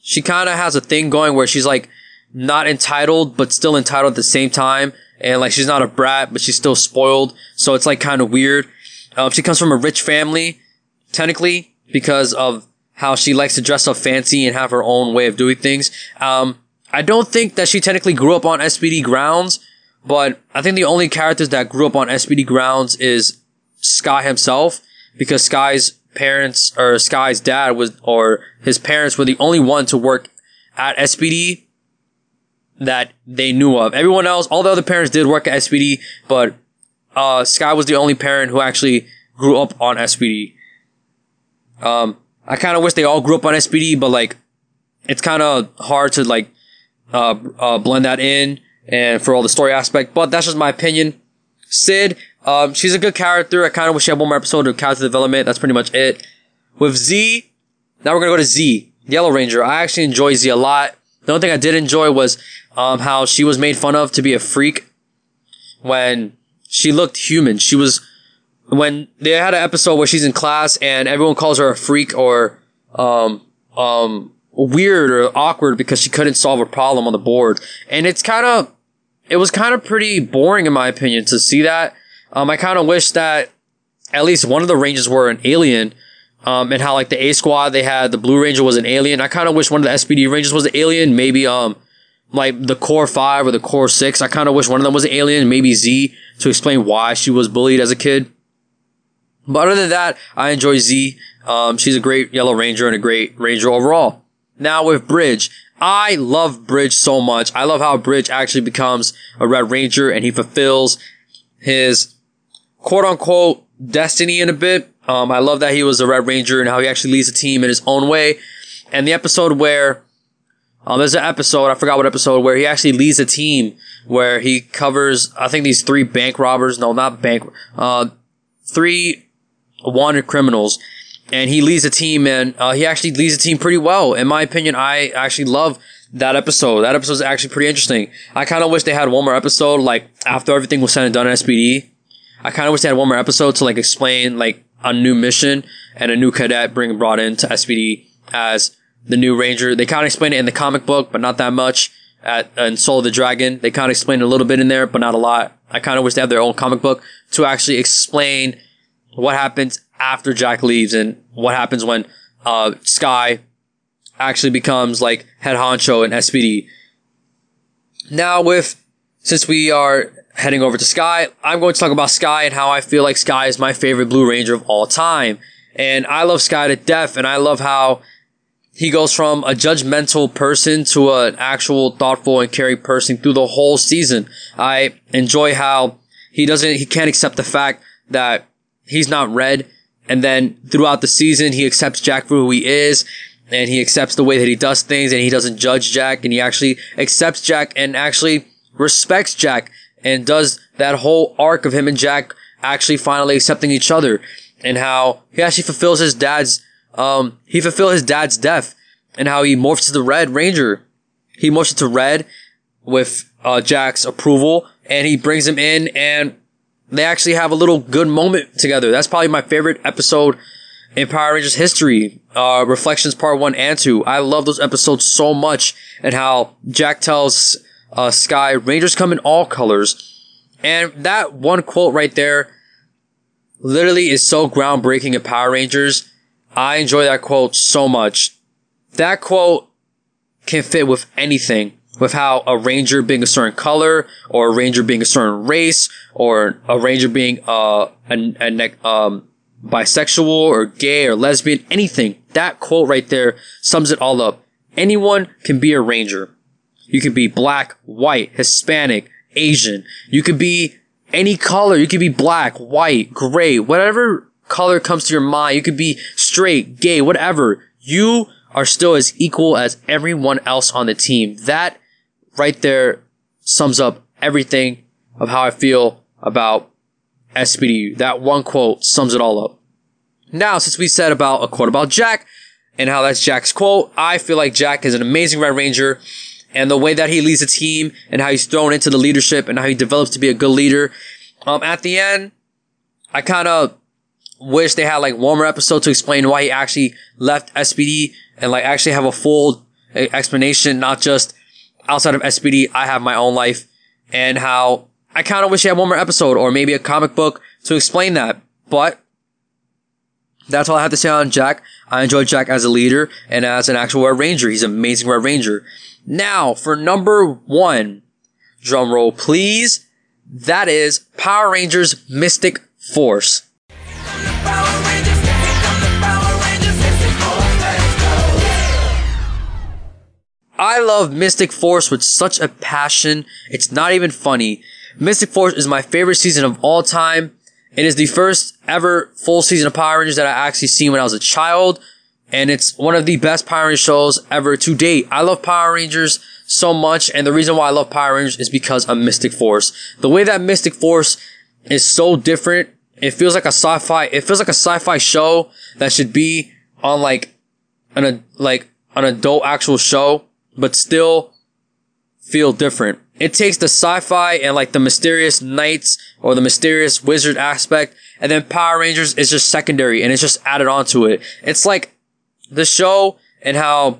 S1: she kind of has a thing going where she's like not entitled, but still entitled at the same time. And like she's not a brat, but she's still spoiled. So it's like kind of weird. Um, she comes from a rich family, technically, because of how she likes to dress up fancy and have her own way of doing things. Um, I don't think that she technically grew up on SPD grounds, but I think the only characters that grew up on SPD grounds is Sky himself, because Sky's parents or Sky's dad was or his parents were the only one to work at SPD that they knew of. Everyone else, all the other parents did work at SPD, but uh, Sky was the only parent who actually grew up on SPD. Um, I kind of wish they all grew up on SPD, but like, it's kind of hard to like uh, uh, blend that in and for all the story aspect. But that's just my opinion. Syd, um, she's a good character. I kind of wish she had one more episode of character development. That's pretty much it. With Z, now we're gonna go to Z, Yellow Ranger. I actually enjoy Z a lot. The only thing I did enjoy was um, how she was made fun of to be a freak when she looked human. She was when they had an episode where she's in class and everyone calls her a freak or um um weird or awkward because she couldn't solve a problem on the board. And it's kind of it was kind of pretty boring in my opinion to see that. Um, I kind of wish that at least one of the Rangers were an alien. Um, and how like the A squad they had the Blue Ranger was an alien. I kind of wish one of the SPD Rangers was an alien. Maybe um like the Core Five or the Core Six. I kind of wish one of them was an alien. Maybe Z to explain why she was bullied as a kid. But other than that, I enjoy Z. Um, she's a great Yellow Ranger and a great Ranger overall. Now with Bridge, I love Bridge so much. I love how Bridge actually becomes a Red Ranger and he fulfills his quote unquote destiny in a bit. Um, I love that he was a Red Ranger and how he actually leads the team in his own way. And the episode where, um, there's an episode, I forgot what episode, where he actually leads a team where he covers, I think these three bank robbers, no, not bank, uh, three wanted criminals. And he leads a team, and uh, he actually leads a team pretty well. In my opinion, I actually love that episode. That episode is actually pretty interesting. I kind of wish they had one more episode, like after everything was said and done in SPD. I kind of wish they had one more episode to like explain like a new mission and a new cadet being brought into SPD as the new ranger. They kind of explain it in the comic book, but not that much. At in Soul of the Dragon, they kind of explain a little bit in there, but not a lot. I kind of wish they had their own comic book to actually explain what happens after Jack leaves and what happens when uh, Sky actually becomes like head honcho and SPD. Now, with since we are heading over to Sky, I'm going to talk about Sky and how I feel like Sky is my favorite Blue Ranger of all time. And I love Sky to death, and I love how he goes from a judgmental person to an actual thoughtful and caring person through the whole season. I enjoy how he doesn't, he can't accept the fact that he's not red. And then throughout the season, he accepts Jack for who he is and he accepts the way that he does things and he doesn't judge Jack and he actually accepts Jack and actually respects Jack and does that whole arc of him and Jack actually finally accepting each other and how he actually fulfills his dad's um, he fulfilled his dad's death and how he morphs to the Red Ranger. He morphs to Red with uh, Jack's approval, and he brings him in, and they actually have a little good moment together. That's probably my favorite episode in Power Rangers history. Uh, Reflections Part One and Two. I love those episodes so much, and how Jack tells uh, Sky, "Rangers come in all colors," and that one quote right there literally is so groundbreaking in Power Rangers I enjoy that quote so much. That quote can fit with anything. With how a ranger being a certain color, or a ranger being a certain race, or a ranger being uh, a, a um, bisexual or gay or lesbian, anything. That quote right there sums it all up. Anyone can be a ranger. You can be black, white, Hispanic, Asian. You could be any color. You could be black, white, gray, whatever color comes to your mind. You could be straight, gay, whatever. You are still as equal as everyone else on the team. That right there sums up everything of how I feel about SPD. That one quote sums it all up. Now, since we said about a quote about Jack and how that's Jack's quote, I feel like Jack is an amazing Red Ranger and the way that he leads the team and how he's thrown into the leadership and how he develops to be a good leader. Um, at the end, I kind of wish they had like one more episode to explain why he actually left SPD and like actually have a full eh, explanation, not just outside of SPD, I have my own life and how I kind of wish he had one more episode or maybe a comic book to explain that. But that's all I have to say on Jack. I enjoy Jack as a leader and as an actual Red Ranger. He's an amazing Red Ranger. Now for number one, drum roll please. That is Power Rangers Mystic Force. I love Mystic Force with such a passion. It's not even funny. Mystic Force is my favorite season of all time. It is the first ever full season of Power Rangers that I actually seen when I was a child. And it's one of the best Power Rangers shows ever to date. I love Power Rangers so much. And the reason why I love Power Rangers is because of Mystic Force. The way that Mystic Force is so different. It feels like a sci-fi, it feels like a sci-fi show that should be on like an, like an adult actual show but still feel different. It takes the sci-fi and like the mysterious knights or the mysterious wizard aspect, and then Power Rangers is just secondary and it's just added onto it. It's like the show and how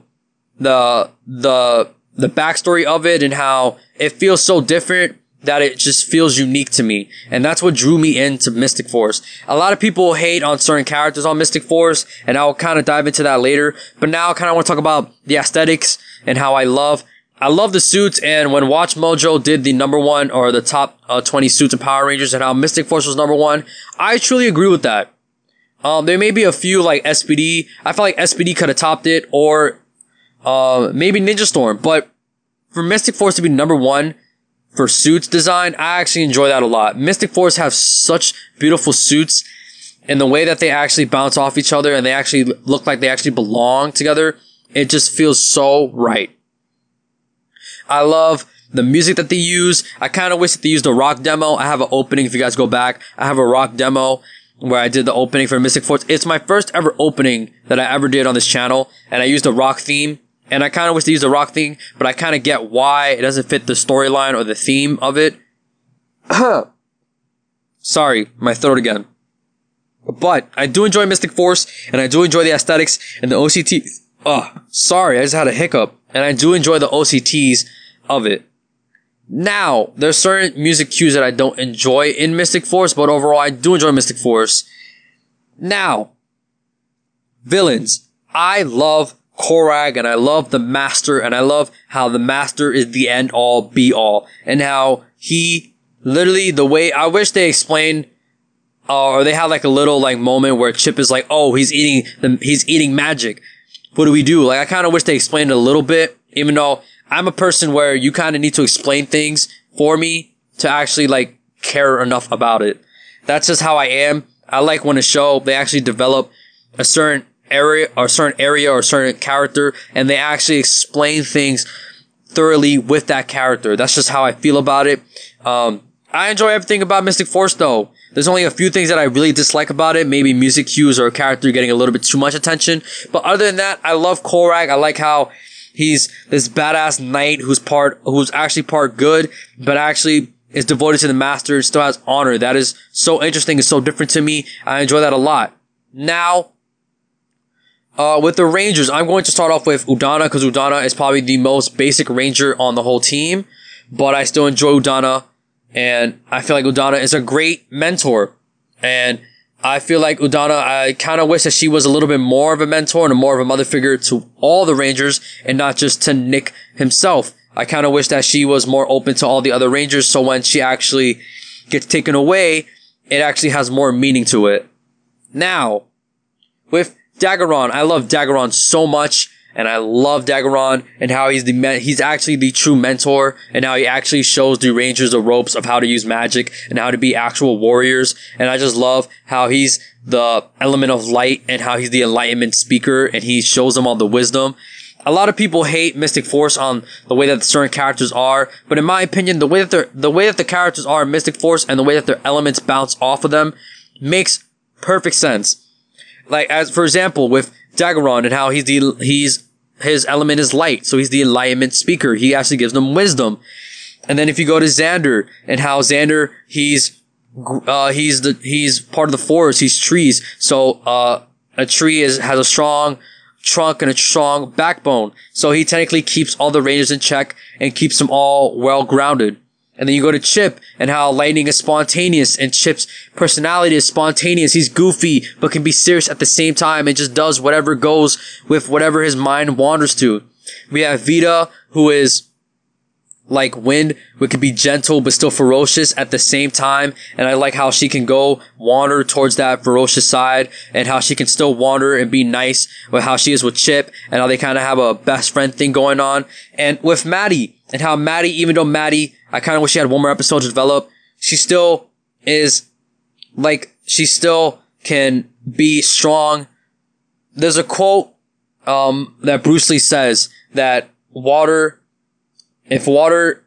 S1: the the the backstory of it and how it feels so different that it just feels unique to me. And that's what drew me into Mystic Force. A lot of people hate on certain characters on Mystic Force, and I'll kind of dive into that later. But now I kind of want to talk about the aesthetics and how I love I love the suits, and when WatchMojo did the number one or the top uh, 20 suits of Power Rangers and how Mystic Force was number one, I truly agree with that. Um, there may be a few like SPD. I feel like SPD could have topped it, or uh, maybe Ninja Storm. But for Mystic Force to be number one for suits design, I actually enjoy that a lot. Mystic Force have such beautiful suits, and the way that they actually bounce off each other and they actually look like they actually belong together it just feels so right. I love the music that they use. I kind of wish that they used a rock demo. I have an opening if you guys go back. I have a rock demo where I did the opening for Mystic Force. It's my first ever opening that I ever did on this channel, and I used a rock theme. And I kind of wish to use the rock thing, but I kind of get why it doesn't fit the storyline or the theme of it. *clears throat* Sorry, my throat again. But I do enjoy Mystic Force, and I do enjoy the aesthetics and the OST. Oh, uh, sorry, I just had a hiccup. And I do enjoy the OSTs of it. Now, there's certain music cues that I don't enjoy in Mystic Force, but overall I do enjoy Mystic Force. Now, villains. I love Koragg and I love the Master and I love how the Master is the end all be all and how he literally the way I wish they explained uh, or they had like a little like moment where Chip is like, oh, he's eating the, he's eating magic. What do we do? Like I kind of wish they explained it a little bit, even though I'm a person where you kind of need to explain things for me to actually like care enough about it. That's just how I am. I like when a show they actually develop a certain area or certain area or certain character and they actually explain things thoroughly with that character. That's just how I feel about it. Um, I enjoy everything about Mystic Force though. There's only a few things that I really dislike about it. Maybe music cues or a character getting a little bit too much attention. But other than that, I love Koragg. I like how he's this badass knight who's part, who's actually part good, but actually is devoted to the master still has honor. That is so interesting and so different to me. I enjoy that a lot. Now, uh, with the Rangers, I'm going to start off with Udonna because Udonna is probably the most basic Ranger on the whole team, but I still enjoy Udonna and I feel like Udonna is a great mentor. And I feel like Udonna, I kind of wish that she was a little bit more of a mentor and more of a mother figure to all the Rangers and not just to Nick himself. I kind of wish that she was more open to all the other Rangers. So when she actually gets taken away, it actually has more meaning to it. Now, with Daggeron, I love Daggeron so much and I love Daggeron and how he's the me- he's actually the true mentor and how he actually shows the Rangers the ropes of how to use magic and how to be actual warriors. And I just love how he's the element of light and how he's the enlightenment speaker and he shows them all the wisdom. A lot of people hate Mystic Force on the way that certain characters are, but in my opinion, the way that the way that the characters are in Mystic Force and the way that their elements bounce off of them makes perfect sense. Like, as, for example, with Daggeron and how he's the, he's, his element is light. So he's the enlightenment speaker. He actually gives them wisdom. And then if you go to Xander and how Xander, he's, uh, he's the, he's part of the forest. He's trees. So, uh, a tree is, has a strong trunk and a strong backbone. So he technically keeps all the rangers in check and keeps them all well grounded. And then you go to Chip and how Lightning is spontaneous and Chip's personality is spontaneous. He's goofy, but can be serious at the same time and just does whatever goes with whatever his mind wanders to. We have Vida, who is like wind, who can be gentle but still ferocious at the same time. And I like how she can go wander towards that ferocious side and how she can still wander and be nice with how she is with Chip and how they kind of have a best friend thing going on. And with Maddie and how Maddie, even though Maddie I kind of wish she had one more episode to develop. She still is like, she still can be strong. There's a quote, um, that Bruce Lee says that water, if water,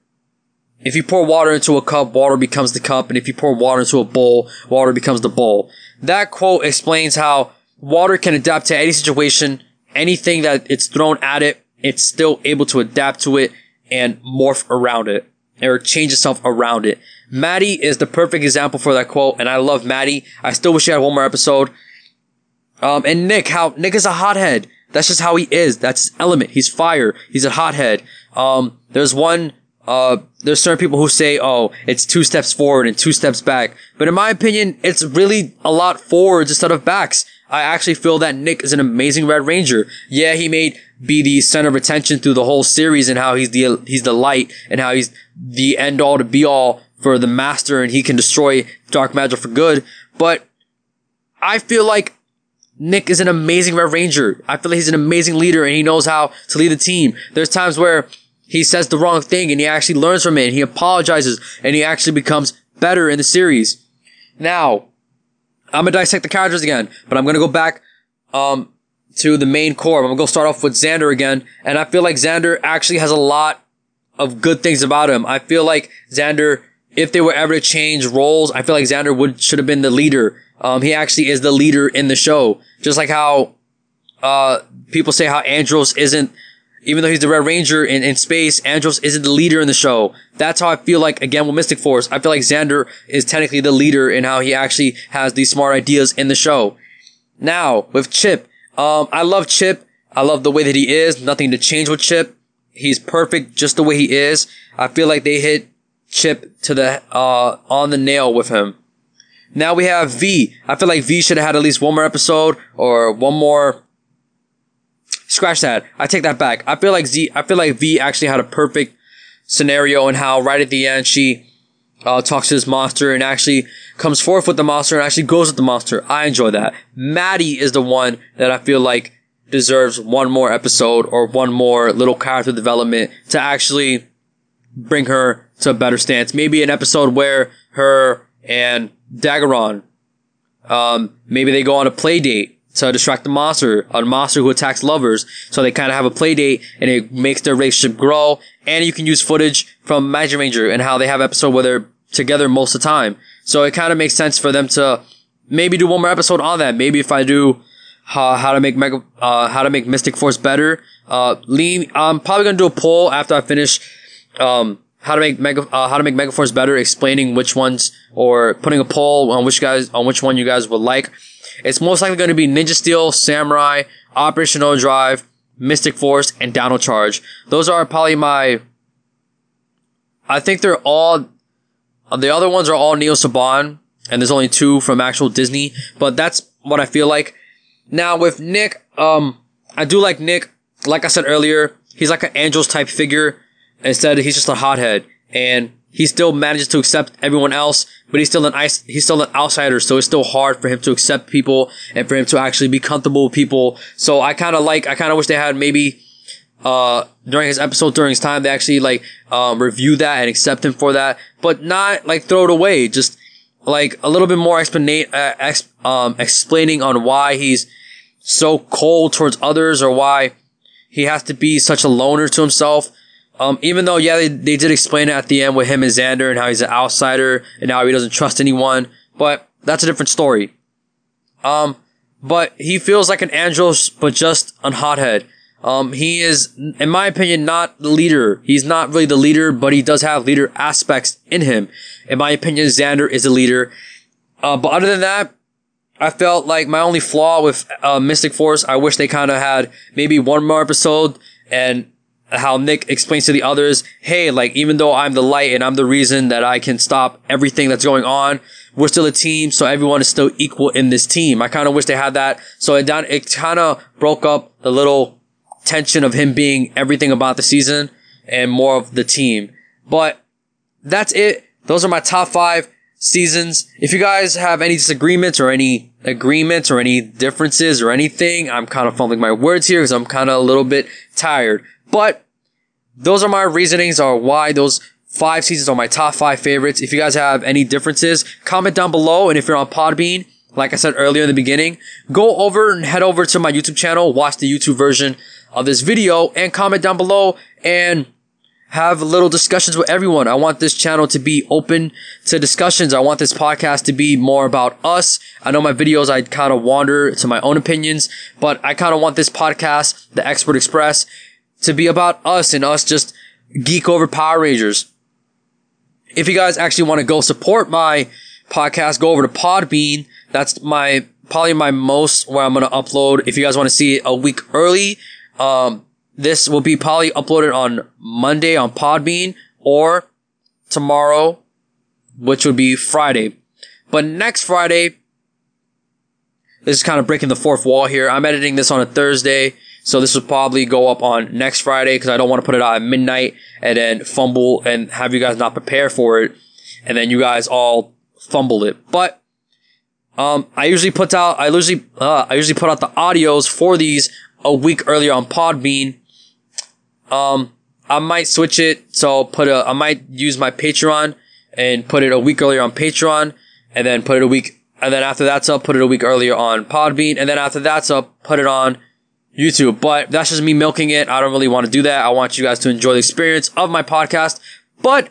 S1: if you pour water into a cup, water becomes the cup. And if you pour water into a bowl, water becomes the bowl. That quote explains how water can adapt to any situation, anything that it's thrown at it, it's still able to adapt to it and morph around it or change itself around it. Maddie is the perfect example for that quote, and I love Maddie. I still wish he had one more episode. Um, and Nick, how Nick is a hothead. That's just how he is. That's his element. He's fire. He's a hothead. Um, there's one, uh, there's certain people who say, oh, it's two steps forward and two steps back. But in my opinion, it's really a lot forwards instead of backs. I actually feel that Nick is an amazing Red Ranger. Yeah, he may be the center of attention through the whole series and how he's the, he's the light and how he's the end all to be all for the master and he can destroy dark magic for good. But I feel like Nick is an amazing Red Ranger. I feel like he's an amazing leader and he knows how to lead the team. There's times where he says the wrong thing and he actually learns from it and he apologizes and he actually becomes better in the series. Now, I'm gonna dissect the characters again, but I'm gonna go back, um, to the main core. I'm gonna go start off with Xander again, and I feel like Xander actually has a lot of good things about him. I feel like Xander if they were ever to change roles, I feel like Xander would should have been the leader. Um, he actually is the leader in the show, just like how uh, people say how Andros isn't, even though he's the Red Ranger in, in space, Andros isn't the leader in the show. That's how I feel like, again, with Mystic Force. I feel like Xander is technically the leader in how he actually has these smart ideas in the show. Now, with Chip, um, I love Chip. I love the way that he is. Nothing to change with Chip. He's perfect just the way he is. I feel like they hit Chip to the, uh, on the nail with him. Now we have V. I feel like V should have had at least one more episode or one more scratch that. I take that back. I feel like Z. I feel like V actually had a perfect scenario in how right at the end she uh, talks to this monster and actually comes forth with the monster and actually goes with the monster. I enjoy that. Maddie is the one that I feel like deserves one more episode or one more little character development to actually bring her to a better stance. Maybe an episode where her and Daggeron, um, maybe they go on a play date to distract the monster, a monster who attacks lovers. So they kind of have a play date and it makes their relationship grow. And you can use footage from Magic Ranger and how they have episode where they're together most of the time. So it kind of makes sense for them to maybe do one more episode on that. Maybe if I do uh, how to make Mega, uh, how to make Mystic Force better. Uh, Lee, I'm probably gonna do a poll after I finish, um, how to make Mega, uh, how to make Megaforce better, explaining which ones or putting a poll on which guys, on which one you guys would like. It's most likely going to be Ninja Steel, Samurai, Operation Overdrive, Mystic Force, and Dino Charge. Those are probably my. I think they're all. The other ones are all Neo Saban, and there's only two from actual Disney. But that's what I feel like. Now with Nick, um, I do like Nick. Like I said earlier, he's like an Angels type figure. Instead, he's just a hothead, and he still manages to accept everyone else, but he's still an ice, he's still an outsider, so it's still hard for him to accept people and for him to actually be comfortable with people. So I kind of like, I kind of wish they had maybe, uh, during his episode, during his time, they actually like, um, review that and accept him for that, but not like throw it away. Just like a little bit more explanate, uh, ex- um, explaining on why he's so cold towards others or why he has to be such a loner to himself. Um, even though, yeah, they, they did explain it at the end with him and Xander and how he's an outsider and how he doesn't trust anyone, but that's a different story. Um, but he feels like an Andros, but just a hothead. Um, he is, in my opinion, not the leader. He's not really the leader, but he does have leader aspects in him. In my opinion, Xander is a leader. Uh, but other than that, I felt like my only flaw with uh, Mystic Force, I wish they kind of had maybe one more episode and how Nick explains to the others, hey, like, even though I'm the light and I'm the reason that I can stop everything that's going on, we're still a team, so everyone is still equal in this team. I kind of wish they had that. So it down, it kind of broke up the little tension of him being everything about the season and more of the team. But that's it. Those are my top five seasons. If you guys have any disagreements or any agreements or any differences or anything, I'm kind of fumbling my words here because I'm kind of a little bit tired. But those are my reasonings are why those five seasons are my top five favorites. If you guys have any differences, comment down below. And if you're on Podbean, like I said earlier in the beginning, go over and head over to my YouTube channel, watch the YouTube version of this video and comment down below and have little discussions with everyone. I want this channel to be open to discussions. I want this podcast to be more about us. I know my videos, I kind of wander to my own opinions, but I kind of want this podcast, the Expert Express, to be about us and us just geek over Power Rangers. If you guys actually want to go support my podcast, go over to Podbean. That's my, probably my most where I'm going to upload. If you guys want to see it a week early, um, this will be probably uploaded on Monday on Podbean or tomorrow, which would be Friday. But next Friday, this is kind of breaking the fourth wall here. I'm editing this on a Thursday. So this will probably go up on next Friday because I don't want to put it out at midnight and then fumble and have you guys not prepare for it. And then you guys all fumble it. But, um, I usually put out, I usually, uh, I usually put out the audios for these a week earlier on Podbean. Um, I might switch it. So I'll put a, I might use my Patreon and put it a week earlier on Patreon and then put it a week, and then after that's up, put it a week earlier on Podbean. And then after that's up, put it on YouTube. But that's just me milking it. I don't really want to do that. I want you guys to enjoy the experience of my podcast. But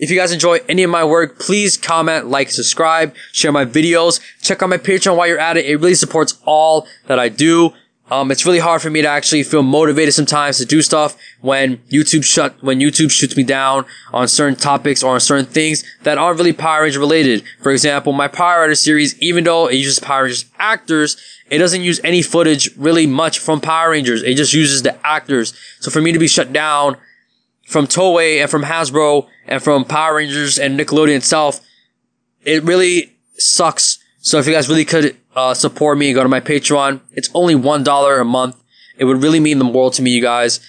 S1: If you guys enjoy any of my work, please comment, like, subscribe, share my videos, check out my Patreon while you're at it. It really supports all that I do. Um, it's really hard for me to actually feel motivated sometimes to do stuff when YouTube shut, when YouTube shoots me down on certain topics or on certain things that aren't really Power Ranger related. For example, my Power Rider series, even though it uses Power Rangers actors, it doesn't use any footage really much from Power Rangers. It just uses the actors. So for me to be shut down from Toei and from Hasbro and from Power Rangers and Nickelodeon itself, it really sucks. So if you guys really could uh, support me, go to my Patreon. It's only one dollar a month. It would really mean the world to me, you guys.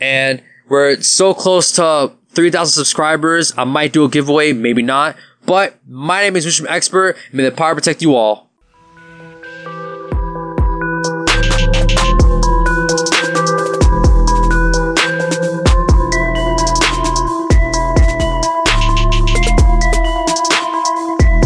S1: And we're so close to 3,000 subscribers. I might do a giveaway, maybe not. But my name is Mission Expert. May the power protect you all.